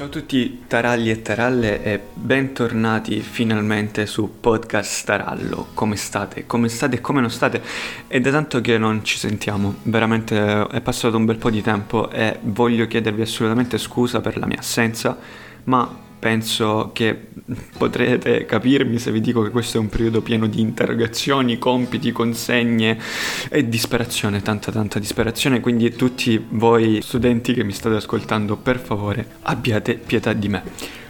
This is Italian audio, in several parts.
Ciao a tutti taralli e taralle e bentornati finalmente su Podcast Tarallo. Come state? Come state e come non state? È da tanto che non ci sentiamo, veramente è passato un bel po' di tempo e voglio chiedervi assolutamente scusa per la mia assenza, ma penso che potrete capirmi se vi dico che questo è un periodo pieno di interrogazioni, compiti, consegne e disperazione, tanta tanta disperazione, quindi tutti voi studenti che mi state ascoltando, per favore, abbiate pietà di me.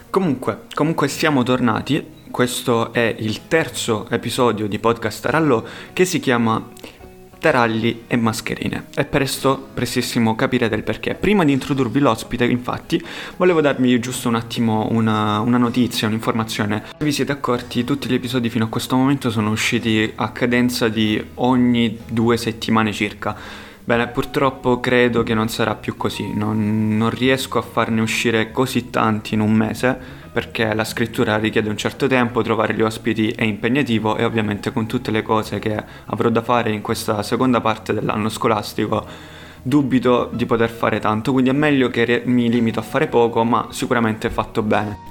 Comunque, comunque siamo tornati, questo è il terzo episodio di Podcast Tarallo che si chiama taragli e mascherine. È presto, prestissimo capirete il perché. Prima di introdurvi l'ospite, infatti, volevo darvi giusto un attimo una, una notizia, un'informazione. Vi siete accorti, tutti gli episodi fino a questo momento sono usciti a cadenza di ogni due settimane circa. Bene, purtroppo credo che non sarà più così, non, non riesco a farne uscire così tanti in un mese perché la scrittura richiede un certo tempo, trovare gli ospiti è impegnativo e ovviamente con tutte le cose che avrò da fare in questa seconda parte dell'anno scolastico dubito di poter fare tanto, quindi è meglio che mi limito a fare poco, ma sicuramente fatto bene.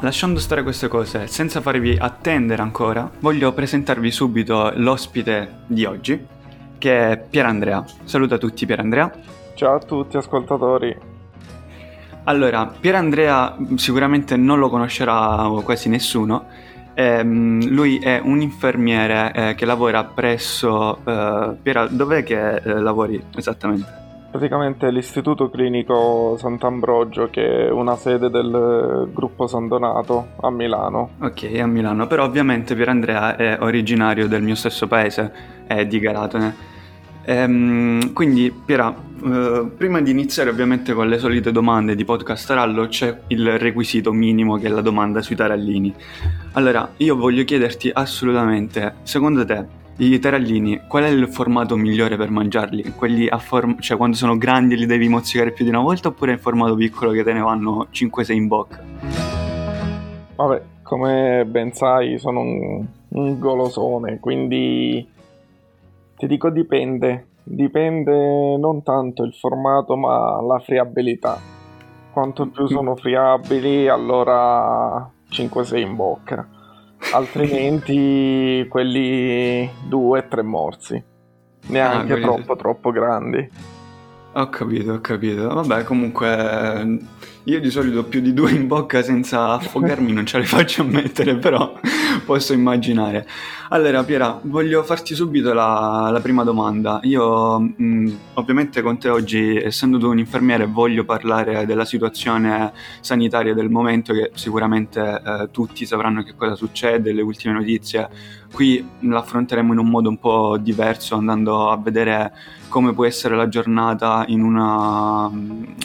Lasciando stare queste cose, senza farvi attendere ancora, voglio presentarvi subito l'ospite di oggi, che è Pierandrea. Saluta tutti Pierandrea. Ciao a tutti ascoltatori. Allora, Pierandrea sicuramente non lo conoscerà quasi nessuno. Eh, lui è un infermiere eh, che lavora presso... Eh, Piera, dov'è che eh, lavori esattamente? Praticamente l'istituto clinico Sant'Ambrogio che è una sede del gruppo San Donato a Milano. Ok, a Milano, però ovviamente Pierandrea è originario del mio stesso paese, è di Galatone. Ehm, quindi, Piera, eh, prima di iniziare ovviamente con le solite domande di podcast Tarallo, c'è il requisito minimo che è la domanda sui tarallini. Allora, io voglio chiederti assolutamente, secondo te, i tarallini, qual è il formato migliore per mangiarli? Quelli a forma, cioè quando sono grandi li devi mozzicare più di una volta oppure in formato piccolo che te ne vanno 5-6 in bocca? Vabbè, come ben sai sono un, un golosone, quindi ti dico dipende, dipende non tanto il formato ma la friabilità. Quanto più sono friabili allora 5-6 in bocca, altrimenti quelli 2-3 morsi, neanche ah, troppo troppo grandi. Ho capito, ho capito. Vabbè, comunque io di solito più di due in bocca senza affogarmi non ce le faccio a mettere, però posso immaginare. Allora, Piera, voglio farti subito la, la prima domanda. Io, mh, mm, ovviamente, con te oggi, essendo tu un infermiere, voglio parlare della situazione sanitaria del momento, che sicuramente eh, tutti sapranno che cosa succede, le ultime notizie. Qui l'affronteremo in un modo un po' diverso, andando a vedere come può essere la giornata in, una,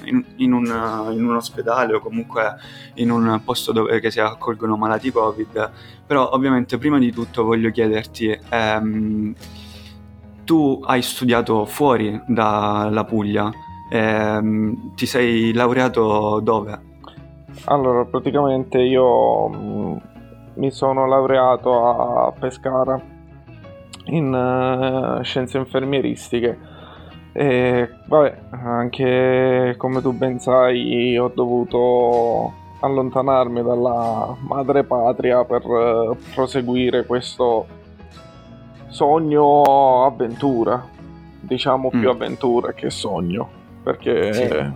in, in, un, in un, ospedale o comunque in un posto dove si accolgono malati Covid. Però ovviamente prima di tutto voglio chiederti, ehm, tu hai studiato fuori dalla Puglia, ehm, ti sei laureato dove? Allora, praticamente io mi sono laureato a Pescara in uh, scienze infermieristiche e vabbè, anche come tu ben sai, ho dovuto allontanarmi dalla madre patria per uh, proseguire questo sogno avventura. Diciamo più mm. avventura che sogno, perché sì.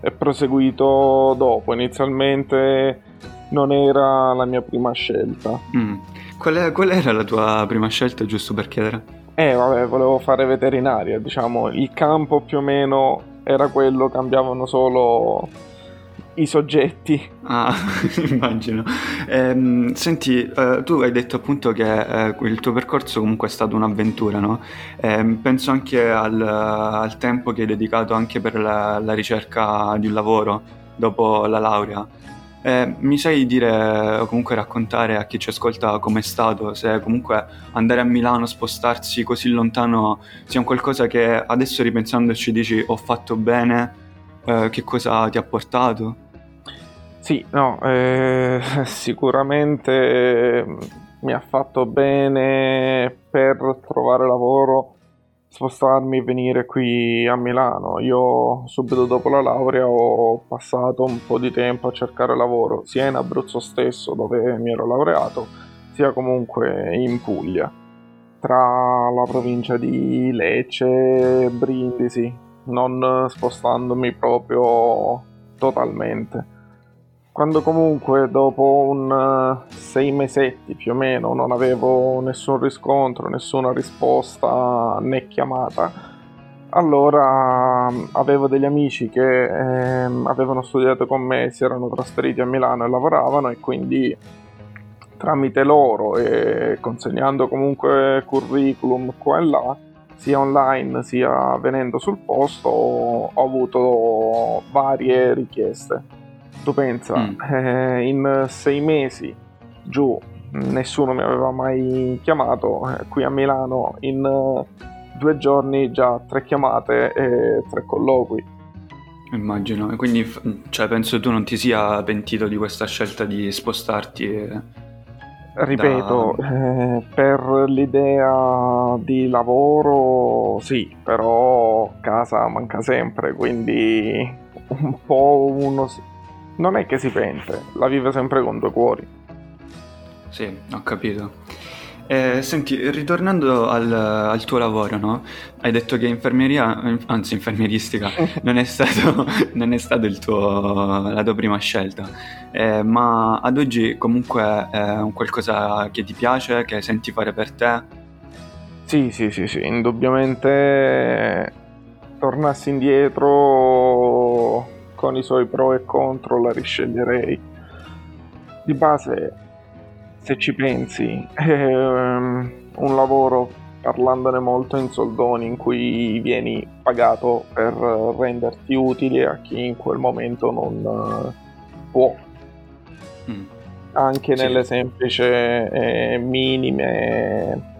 è proseguito dopo. Inizialmente non era la mia prima scelta. Mm. Qual, è, qual era la tua prima scelta, giusto per chiedere? Eh, vabbè, volevo fare veterinaria, diciamo, il campo più o meno era quello, cambiavano solo i soggetti. Ah, immagino. Ehm, senti, eh, tu hai detto appunto che eh, il tuo percorso comunque è stato un'avventura, no? Ehm, penso anche al, al, tempo che hai dedicato anche per la, la ricerca di un lavoro dopo la laurea. Eh, mi sai dire o comunque raccontare a chi ci ascolta com'è stato, se comunque andare a Milano, spostarsi così lontano sia un qualcosa che adesso ripensandoci dici ho fatto bene, eh, che cosa ti ha portato? Sì, no, eh, sicuramente mi ha fatto bene per trovare lavoro, spostarmi e venire qui a Milano. Io subito dopo la laurea ho passato un po' di tempo a cercare lavoro, sia in Abruzzo stesso dove mi ero laureato, sia comunque in Puglia, tra la provincia di Lecce e Brindisi, non spostandomi proprio totalmente. Quando comunque dopo un uh, sei mesetti più o meno non avevo nessun riscontro, nessuna risposta né chiamata, allora um, avevo degli amici che eh, avevano studiato con me, si erano trasferiti a Milano e lavoravano e quindi tramite loro e consegnando comunque curriculum qua e là, sia online sia venendo sul posto, ho avuto varie richieste tu pensa, mm. eh, in sei mesi giù nessuno mi aveva mai chiamato, eh, qui a Milano in uh, due giorni già tre chiamate e tre colloqui. Immagino, e quindi cioè, penso tu non ti sia pentito di questa scelta di spostarti. E... Ripeto, da... eh, per l'idea di lavoro sì, però casa manca sempre, quindi un po' uno non è che si pente, la vive sempre con due cuori. Sì, ho capito. Eh, senti, ritornando al, al, tuo lavoro, no? Hai detto che infermieria, anzi infermieristica, non è stato, non è stato tuo, la tua prima scelta, eh, ma ad oggi comunque è un qualcosa che ti piace, che senti fare per te? Sì, sì, sì, sì, indubbiamente tornassi indietro con i suoi pro e contro la risceglierei. Di base, se ci pensi, è um, un lavoro, parlandone molto in soldoni, in cui vieni pagato per renderti utile a chi in quel momento non uh, può. Mm. Anche sì. nelle semplici e minime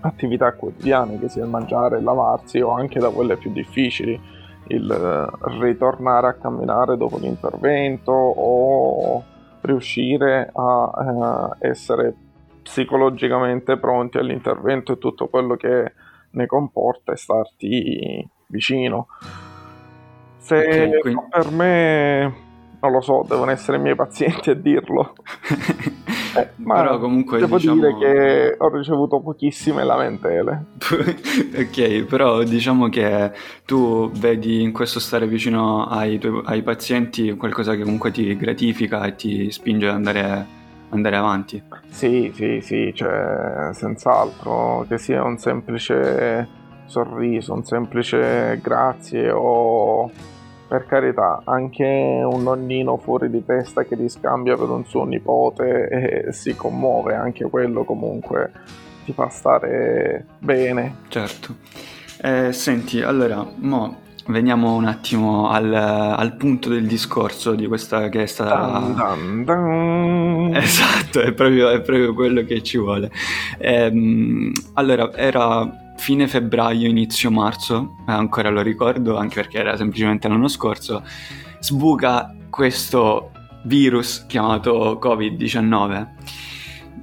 attività quotidiane, che sia il mangiare, il lavarsi o anche da quelle più difficili il eh, ritornare a camminare dopo l'intervento o riuscire a eh, essere psicologicamente pronti all'intervento e tutto quello che ne comporta e starti vicino. Se okay, quindi... per me non lo so, devono essere i miei pazienti a dirlo. Eh, ma però comunque devo diciamo... dire che ho ricevuto pochissime lamentele. ok, però diciamo che tu vedi in questo stare vicino ai, tuoi, ai pazienti qualcosa che comunque ti gratifica e ti spinge ad andare, andare avanti. Sì, sì, sì, cioè, senz'altro, che sia un semplice sorriso, un semplice grazie o per carità, anche un nonnino fuori di testa che ti scambia per un suo nipote e si commuove, anche quello comunque ti fa stare bene. Certo. Eh, senti, allora, mo veniamo un attimo al, al, punto del discorso di questa che è stata... Dun, dun, dun. Esatto, è proprio, è proprio, quello che ci vuole. Ehm, allora, era fine febbraio, inizio marzo, eh, ancora lo ricordo anche perché era semplicemente l'anno scorso, sbuca questo virus chiamato Covid-19.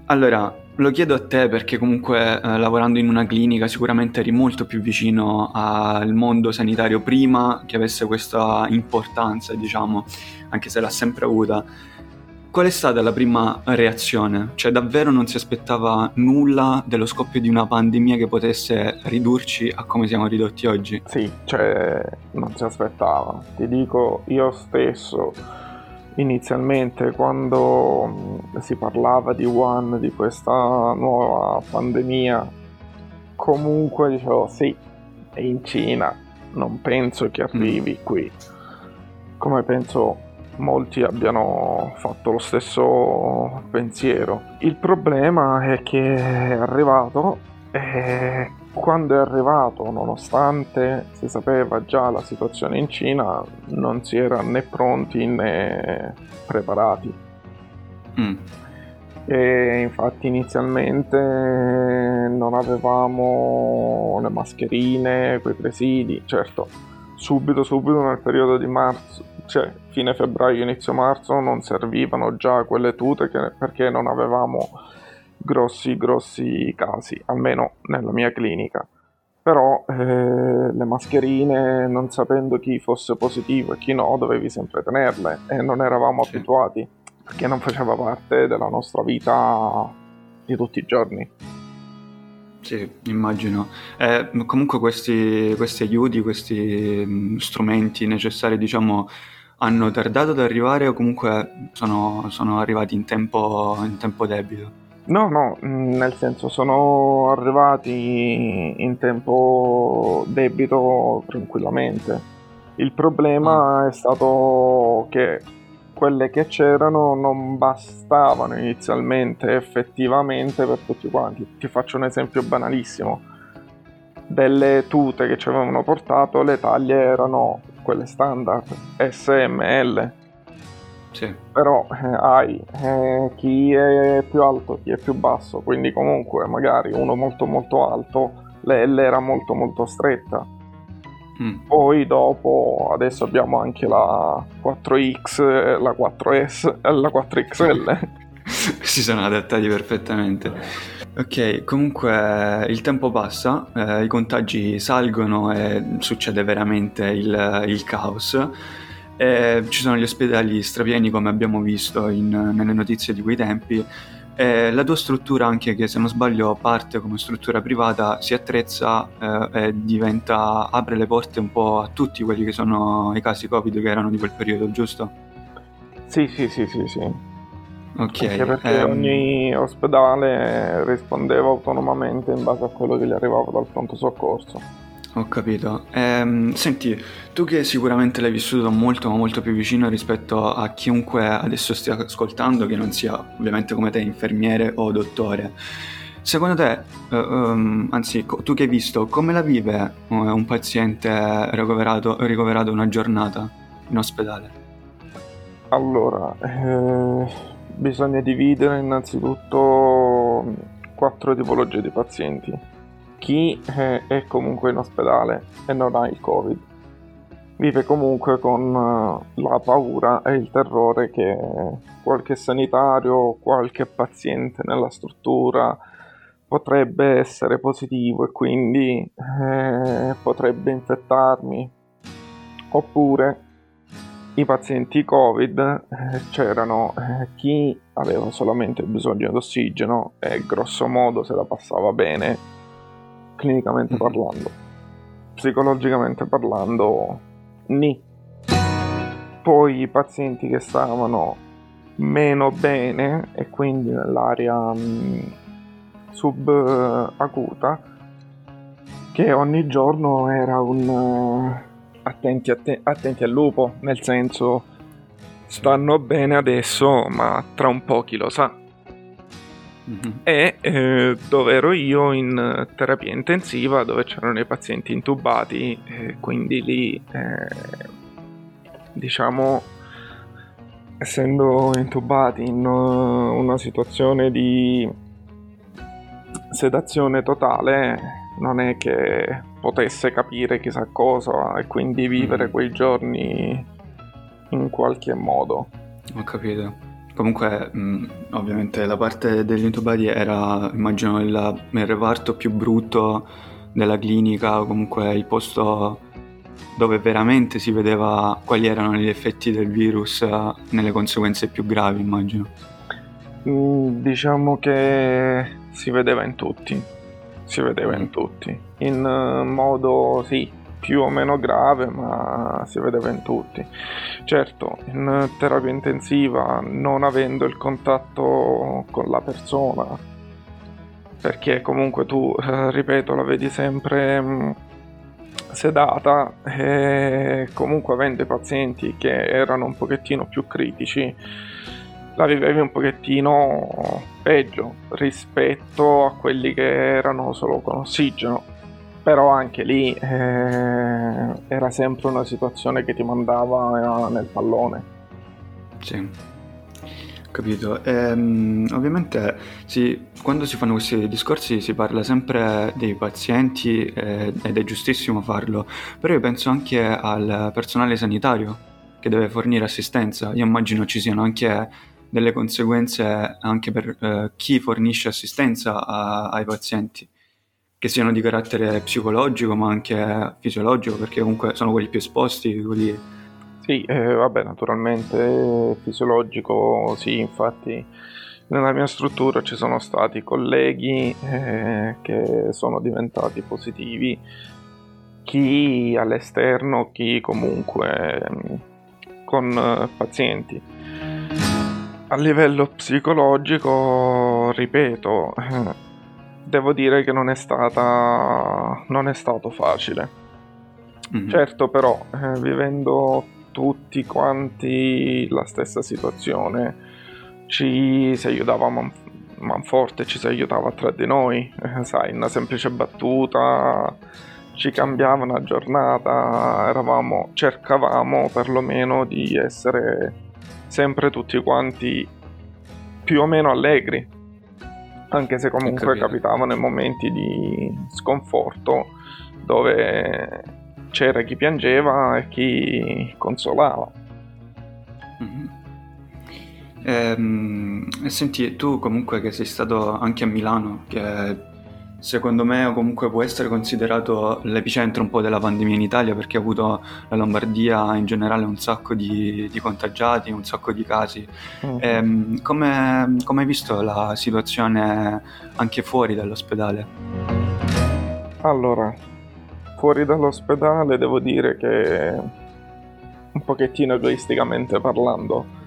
Allora, lo chiedo a te perché comunque eh, lavorando in una clinica sicuramente eri molto più vicino al mondo sanitario prima che avesse questa importanza, diciamo, anche se l'ha sempre avuta. Qual è stata la prima reazione? Cioè davvero non si aspettava nulla dello scoppio di una pandemia che potesse ridurci a come siamo ridotti oggi? Sì, cioè non si aspettava. Ti dico, io stesso inizialmente quando mm, si parlava di One, di questa nuova pandemia, comunque dicevo sì, è in Cina, non penso che arrivi mm. qui. Come penso molti abbiano fatto lo stesso pensiero. Il problema è che è arrivato e quando è arrivato, nonostante si sapeva già la situazione in Cina, non si era né pronti né preparati. Mm. E infatti inizialmente non avevamo le mascherine, quei presidi, certo, subito subito nel periodo di marzo, cioè fine febbraio, inizio marzo non servivano già quelle tute che, perché non avevamo grossi grossi casi, almeno nella mia clinica. però eh, le mascherine, non sapendo chi fosse positivo e chi no, dovevi sempre tenerle e non eravamo sì. abituati perché non faceva parte della nostra vita di tutti i giorni. Sì, immagino. Eh, comunque questi, questi, aiuti, questi mh, strumenti necessari, diciamo, hanno tardato ad arrivare o comunque sono, sono arrivati in tempo, in tempo debito? No, no, mm, nel senso sono arrivati in tempo debito tranquillamente. Il problema mm. è stato che quelle che c'erano non bastavano inizialmente effettivamente per tutti quanti. Ti faccio un esempio banalissimo. Delle tute che ci avevano portato, le taglie erano quelle standard, SML sì. Però eh, hai eh, chi è più alto, chi è più basso, quindi comunque magari uno molto molto alto, l'L era molto molto stretta. Mm. Poi dopo, adesso abbiamo anche la 4X, la 4S e la 4XL. si sono adattati perfettamente. Ok, comunque il tempo passa, eh, i contagi salgono e succede veramente il, il caos. Eh, ci sono gli ospedali strapieni come abbiamo visto in, nelle notizie di quei tempi. Eh, la tua struttura, anche che se non sbaglio parte come struttura privata, si attrezza eh, e diventa, apre le porte un po' a tutti quelli che sono i casi Covid che erano di quel periodo, giusto? Sì, sì, sì, sì, sì. Ok. Anche perché um... ogni ospedale rispondeva autonomamente in base a quello che gli arrivava dal pronto soccorso. Ho capito. Ehm, senti, tu che sicuramente l'hai vissuto molto molto più vicino rispetto a chiunque adesso stia ascoltando, che non sia ovviamente come te infermiere o dottore, secondo te, uh, um, anzi tu che hai visto, come la vive uh, un paziente ricoverato, ricoverato una giornata in ospedale? Allora, eh, bisogna dividere innanzitutto quattro tipologie di pazienti. Chi eh, è comunque in ospedale e non ha il covid. Vive comunque con uh, la paura e il terrore che qualche sanitario qualche paziente nella struttura potrebbe essere positivo e quindi eh, potrebbe infettarmi. Oppure i pazienti covid eh, c'erano eh, chi aveva solamente bisogno di ossigeno e grosso modo se la passava bene clinicamente mm-hmm. parlando. Psicologicamente parlando, ni. Poi i pazienti che stavano meno bene e quindi nell'area mm, subacuta, che ogni giorno era un uh, attenti, atten- attenti al lupo, nel senso stanno bene adesso, ma tra un po' chi lo sa mm-hmm. e eh, dove ero io in terapia intensiva dove c'erano i pazienti intubati e quindi lì eh, diciamo essendo intubati in una situazione di sedazione totale non è che potesse capire chissà cosa e quindi vivere mm. quei giorni in qualche modo. Ho capito. Comunque, mh, ovviamente la parte degli intubati era, immagino, il, il reparto più brutto della clinica, comunque il posto dove veramente si vedeva quali erano gli effetti del virus uh, nelle conseguenze più gravi, immagino. Mm, diciamo che si vedeva in tutti, si vedeva in tutti, in uh, modo sì, più o meno grave, ma si vedeva in tutti. Certo, in terapia intensiva, non avendo il contatto con la persona, perché comunque tu, eh, ripeto, la vedi sempre mm, sedata e comunque avendo i pazienti che erano un pochettino più critici, la vivevi un pochettino peggio rispetto a quelli che erano solo con ossigeno però anche lì eh, era sempre una situazione che ti mandava nel pallone. Sì, capito. Ehm, ovviamente sì, quando si fanno questi discorsi si parla sempre dei pazienti eh, ed è giustissimo farlo, però io penso anche al personale sanitario che deve fornire assistenza. Io immagino ci siano anche delle conseguenze anche per eh, chi fornisce assistenza a, ai pazienti che siano di carattere psicologico ma anche fisiologico, perché comunque sono quelli più esposti, quelli... Sì, eh, vabbè, naturalmente fisiologico, sì, infatti nella mia struttura ci sono stati colleghi eh, che sono diventati positivi, chi all'esterno, chi comunque mm, con eh, pazienti. A livello psicologico, ripeto, eh, devo dire che non è stata non è stato facile mm-hmm. certo però eh, vivendo tutti quanti la stessa situazione ci si aiutava man, manforte ci si aiutava tra di noi eh, sai una semplice battuta ci cambiava una giornata eravamo cercavamo perlomeno di essere sempre tutti quanti più o meno allegri anche se comunque capitavano momenti di sconforto dove c'era chi piangeva e chi consolava. Mm-hmm. Ehm, e senti, tu comunque che sei stato anche a Milano, che secondo me comunque può essere considerato l'epicentro un po' della pandemia in Italia perché ha avuto la Lombardia in generale un sacco di, di contagiati, un sacco di casi. Mm-hmm. Ehm, come, come hai visto la situazione anche fuori dall'ospedale? Allora, fuori dall'ospedale devo dire che un pochettino egoisticamente parlando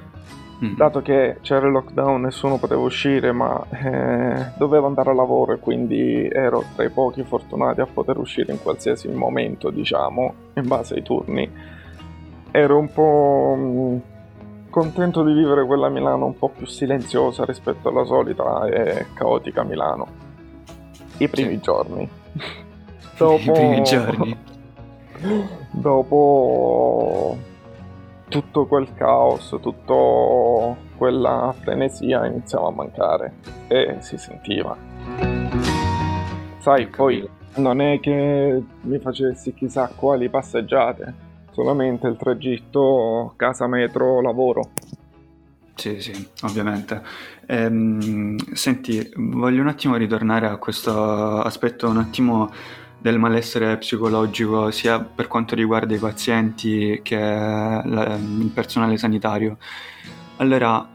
Mm. Dato che c'era il lockdown, nessuno poteva uscire, ma eh, dovevo andare a lavoro e quindi ero tra i pochi fortunati a poter uscire in qualsiasi momento, diciamo, in base ai turni. Ero un po' mm, contento di vivere quella Milano un po' più silenziosa rispetto alla solita e caotica Milano. I primi sì. giorni. Dopo... I primi giorni. Dopo tutto quel caos, tutta quella frenesia iniziava a mancare e si sentiva. Sai, poi non è che mi facessi chissà quali passeggiate, solamente il tragitto casa metro lavoro. Sì, sì, ovviamente. Ehm, senti, voglio un attimo ritornare a questo aspetto un attimo del malessere psicologico sia per quanto riguarda i pazienti che la, il personale sanitario. Allora,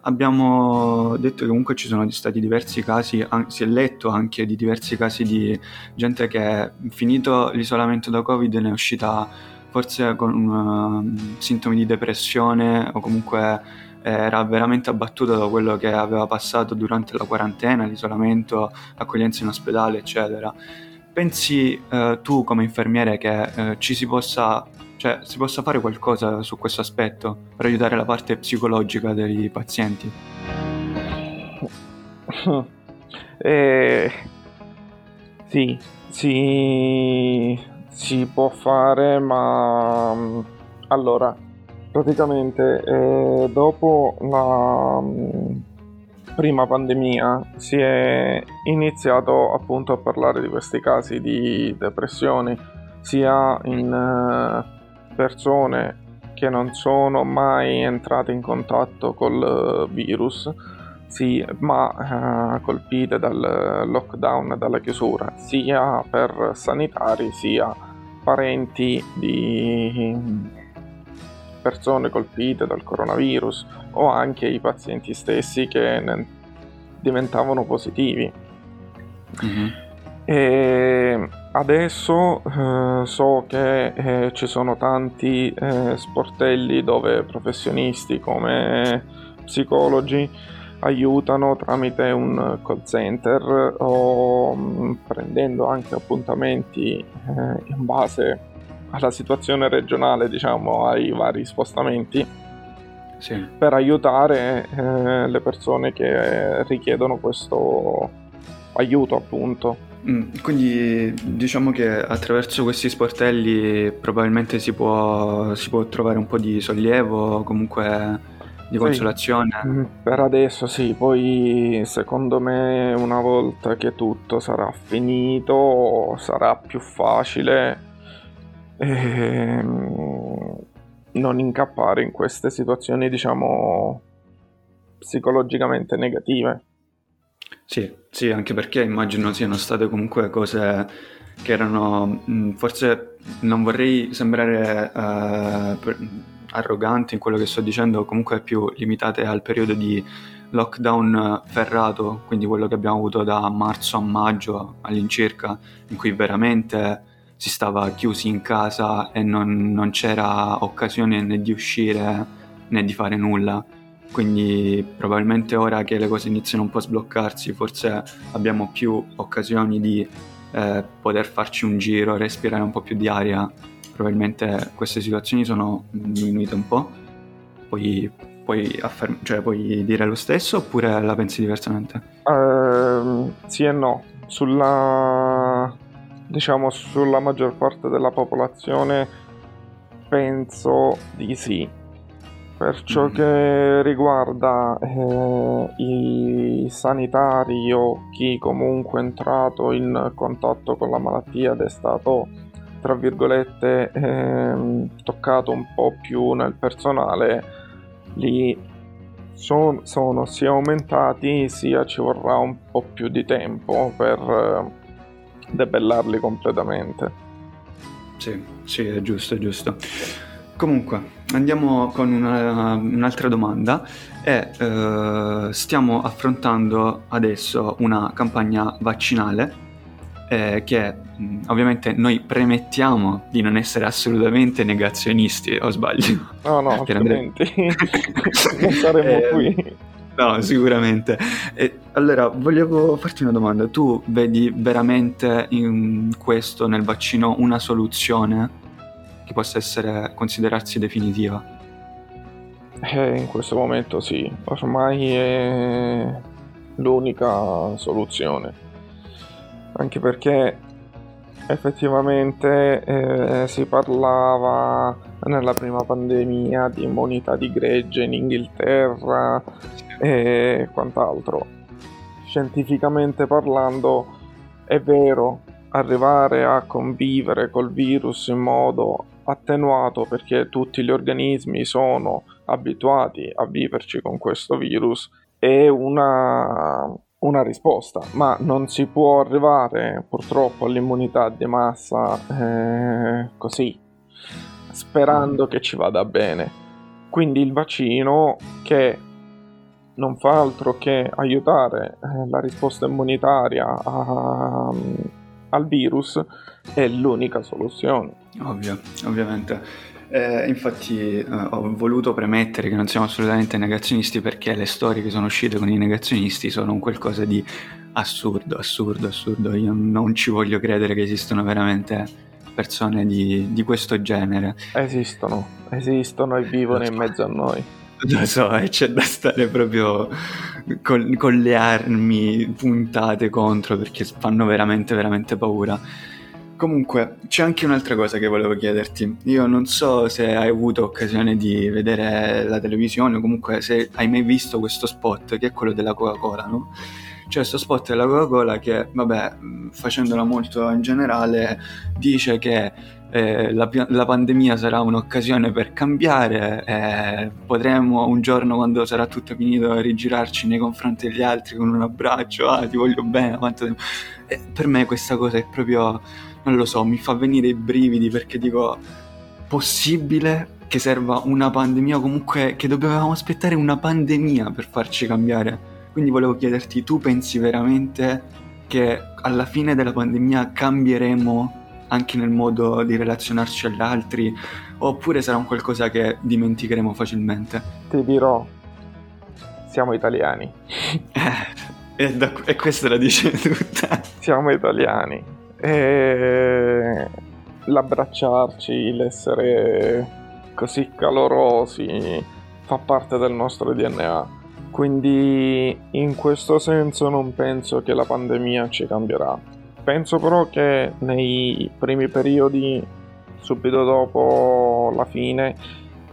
abbiamo detto che comunque ci sono stati diversi casi, si è letto anche di diversi casi di gente che finito l'isolamento da Covid ne è uscita forse con uh, sintomi di depressione o comunque era veramente abbattuta da quello che aveva passato durante la quarantena, l'isolamento, l'accoglienza in ospedale, eccetera. Pensi eh, tu come infermiere che eh, ci si possa, cioè, si possa fare qualcosa su questo aspetto per aiutare la parte psicologica dei pazienti? Eh, sì, si, si può fare, ma allora, praticamente eh, dopo la prima pandemia si è iniziato appunto a parlare di questi casi di depressione sia in eh, persone che non sono mai entrate in contatto col virus sì, ma eh, colpite dal lockdown dalla chiusura sia per sanitari sia parenti di persone colpite dal coronavirus o anche i pazienti stessi che diventavano positivi. Mm-hmm. E adesso eh, so che eh, ci sono tanti eh, sportelli dove professionisti come psicologi aiutano tramite un call center o mh, mm, prendendo anche appuntamenti eh, in base alla situazione regionale, diciamo, ai vari spostamenti, sì. per aiutare eh, le persone che richiedono questo aiuto, appunto. Mm, quindi diciamo che attraverso questi sportelli probabilmente si può, si può trovare un po' di sollievo, comunque di consolazione. Mm, per adesso sì, poi secondo me una volta che tutto sarà finito sarà più facile ehm, non incappare in queste situazioni, diciamo, psicologicamente negative. Sì, sì, anche perché immagino siano state comunque cose che erano, forse non vorrei sembrare uh, arrogante in quello che sto dicendo, comunque più limitate al periodo di lockdown ferrato, quindi quello che abbiamo avuto da marzo a maggio all'incirca, in cui veramente si stava chiusi in casa e non, non c'era occasione né di uscire né di fare nulla. Quindi probabilmente ora che le cose iniziano un po' a sbloccarsi, forse abbiamo più occasioni di eh, poter farci un giro, respirare un po' più di aria. Probabilmente queste situazioni sono diminuite un po'. Poi puoi, afferm- cioè, puoi dire lo stesso oppure la pensi diversamente? Uh, sì e no. Sulla, diciamo, sulla maggior parte della popolazione penso di sì. Per ciò mm. che riguarda eh, i sanitari o chi comunque è entrato in contatto con la malattia ed è stato, tra virgolette, eh, toccato un po' più nel personale, lì son, sono sia aumentati sia ci vorrà un po' più di tempo per eh, debellarli completamente. Sì, sì, è giusto, è giusto. Comunque, andiamo con una, un'altra domanda. E, eh, stiamo affrontando adesso una campagna vaccinale eh, che ovviamente noi premettiamo di non essere assolutamente negazionisti, o sbaglio? No, no, altrimenti non saremmo eh, qui. No, sicuramente. E, allora, volevo farti una domanda. Tu vedi veramente in questo, nel vaccino, una soluzione che possa essere, considerarsi definitiva? Eh, in questo momento sì, ormai è l'unica soluzione anche perché effettivamente eh, si parlava nella prima pandemia di immunità di gregge in Inghilterra e quant'altro. Scientificamente parlando è vero, arrivare a convivere col virus in modo attenuato perché tutti gli organismi sono abituati a viverci con questo virus è una una risposta, ma non si può arrivare purtroppo all'immunità di massa eh, così, sperando che ci vada bene. Quindi il vaccino che non fa altro che aiutare eh, la risposta immunitaria a, al virus è l'unica soluzione. Ovvio, ovviamente. Eh, infatti eh, ho voluto premettere che non siamo assolutamente negazionisti perché le storie che sono uscite con i negazionisti sono un qualcosa di assurdo, assurdo, assurdo. Io non ci voglio credere che esistano veramente persone di, di questo genere. Esistono, esistono e vivono in mezzo a noi. Lo so, e c'è da stare proprio con, con le armi puntate contro perché fanno veramente, veramente paura. Comunque, c'è anche un'altra cosa che volevo chiederti. Io non so se hai avuto occasione di vedere la televisione o comunque se hai mai visto questo spot, che è quello della Coca-Cola, no? C'è questo spot della Coca-Cola che, vabbè, facendola molto in generale, dice che eh, la, la, pandemia sarà un'occasione per cambiare, eh, potremo un giorno quando sarà tutto finito rigirarci nei confronti degli altri con un abbraccio, ah ti voglio bene, quanto tempo. Eh, per me questa cosa è proprio non lo so, mi fa venire i brividi perché dico, possibile che serva una pandemia, comunque che dovevamo aspettare una pandemia per farci cambiare. Quindi volevo chiederti, tu pensi veramente che alla fine della pandemia cambieremo anche nel modo di relazionarci agli altri oppure sarà un qualcosa che dimenticheremo facilmente? Ti dirò, siamo italiani. e, da, e questa la dice tutta. Siamo italiani e l'abbracciarci, l'essere così calorosi fa parte del nostro DNA. Quindi in questo senso non penso che la pandemia ci cambierà. Penso però che nei primi periodi, subito dopo la fine,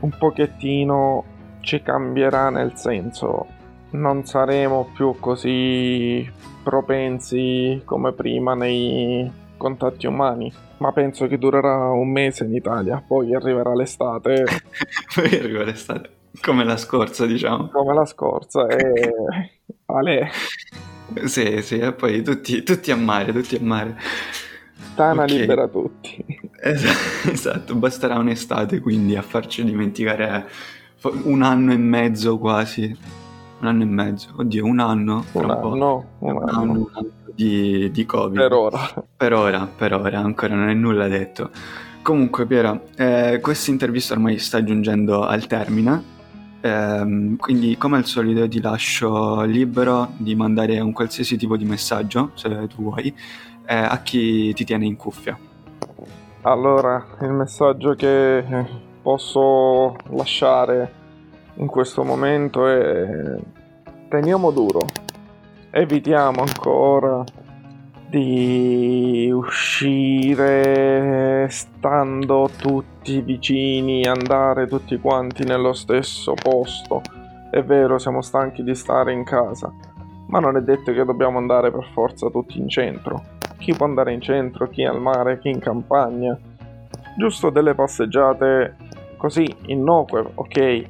un pochettino ci cambierà nel senso non saremo più così propensi come prima nei contatti umani. Ma penso che durerà un mese in Italia, poi arriverà l'estate. poi arriva l'estate, come la scorsa, diciamo. Come la scorsa, e... Ale. Sì, sì, e poi tutti, tutti a mare, tutti a mare. Tana okay. libera tutti. Esatto, basterà un'estate quindi a farci dimenticare un anno e mezzo quasi. Un anno e mezzo, oddio, un anno. Un anno, un, un anno. anno, di, di Covid. Per ora. Per ora, per ora, ancora non è nulla detto. Comunque, Piera, eh, questa intervista ormai sta giungendo al termine. Eh, quindi, come al solito, ti lascio libero di mandare un qualsiasi tipo di messaggio, se tu vuoi, eh, a chi ti tiene in cuffia. Allora, il messaggio che posso lasciare in questo momento è teniamo duro, evitiamo ancora di uscire stando tutti vicini, andare tutti quanti nello stesso posto. È vero, siamo stanchi di stare in casa, ma non è detto che dobbiamo andare per forza tutti in centro. Chi può andare in centro, chi al mare, chi in campagna. Giusto delle passeggiate così innocue, ok.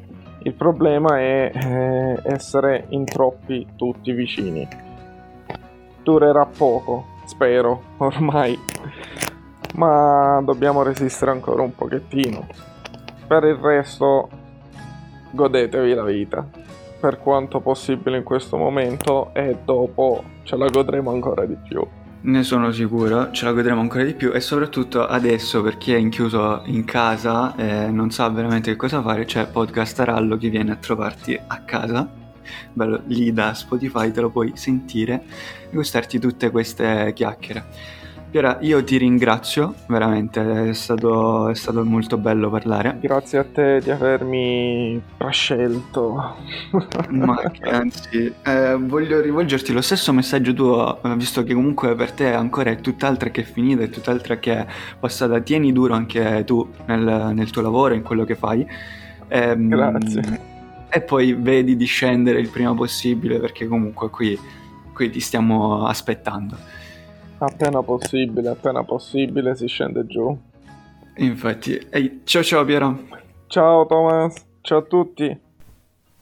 Il problema è eh, essere in troppi tutti vicini. Durerà poco, spero, ormai. Ma dobbiamo resistere ancora un pochettino. Per il resto, godetevi la vita. Per quanto possibile in questo momento e dopo ce la godremo ancora di più. Ne sono sicuro, ce la godremo ancora di più e soprattutto adesso per chi è inchiuso in casa e non sa veramente che cosa fare c'è Podcast Arallo che viene a trovarti a casa, bello lì da Spotify te lo puoi sentire e gustarti tutte queste chiacchiere. Piera, io ti ringrazio, veramente, è stato, è stato, molto bello parlare. Grazie a te di avermi prescelto. Ma anzi, eh, voglio rivolgerti lo stesso messaggio tuo, visto che comunque per te ancora è tutt'altra che è finita, è tutt'altra che è passata. Tieni duro anche tu nel, nel tuo lavoro, in quello che fai. Ehm, Grazie. E poi vedi di scendere il prima possibile, perché comunque qui, qui ti stiamo aspettando. Appena possibile, appena possibile si scende giù. Infatti, ehi, ciao ciao Piero. Ciao Thomas, ciao a tutti.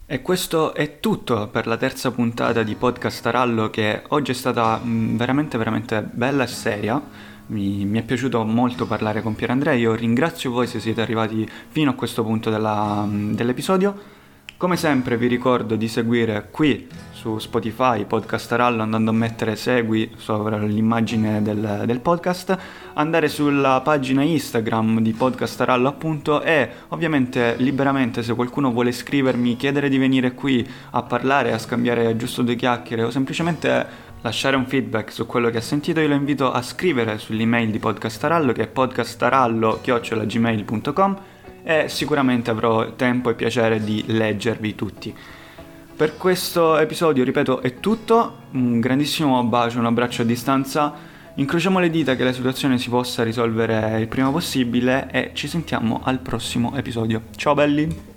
E questo è tutto per la terza puntata di Podcast Arallo che oggi è stata mm, veramente veramente bella e seria. Mi, mi, è piaciuto molto parlare con Piero Andrea, io ringrazio voi se siete arrivati fino a questo punto della, mm, dell'episodio. Come sempre vi ricordo di seguire qui su Spotify Podcast Arallo andando a mettere segui sopra l'immagine del, del, podcast, andare sulla pagina Instagram di Podcast Arallo appunto e ovviamente liberamente se qualcuno vuole scrivermi, chiedere di venire qui a parlare, a scambiare giusto due chiacchiere o semplicemente lasciare un feedback su quello che ha sentito, io lo invito a scrivere sull'email di Podcast Arallo che è podcastarallo.gmail.com e sicuramente avrò tempo e piacere di leggervi tutti. Per questo episodio, ripeto, è tutto. Un grandissimo bacio, un abbraccio a distanza. Incrociamo le dita che la situazione si possa risolvere il prima possibile e ci sentiamo al prossimo episodio. Ciao belli!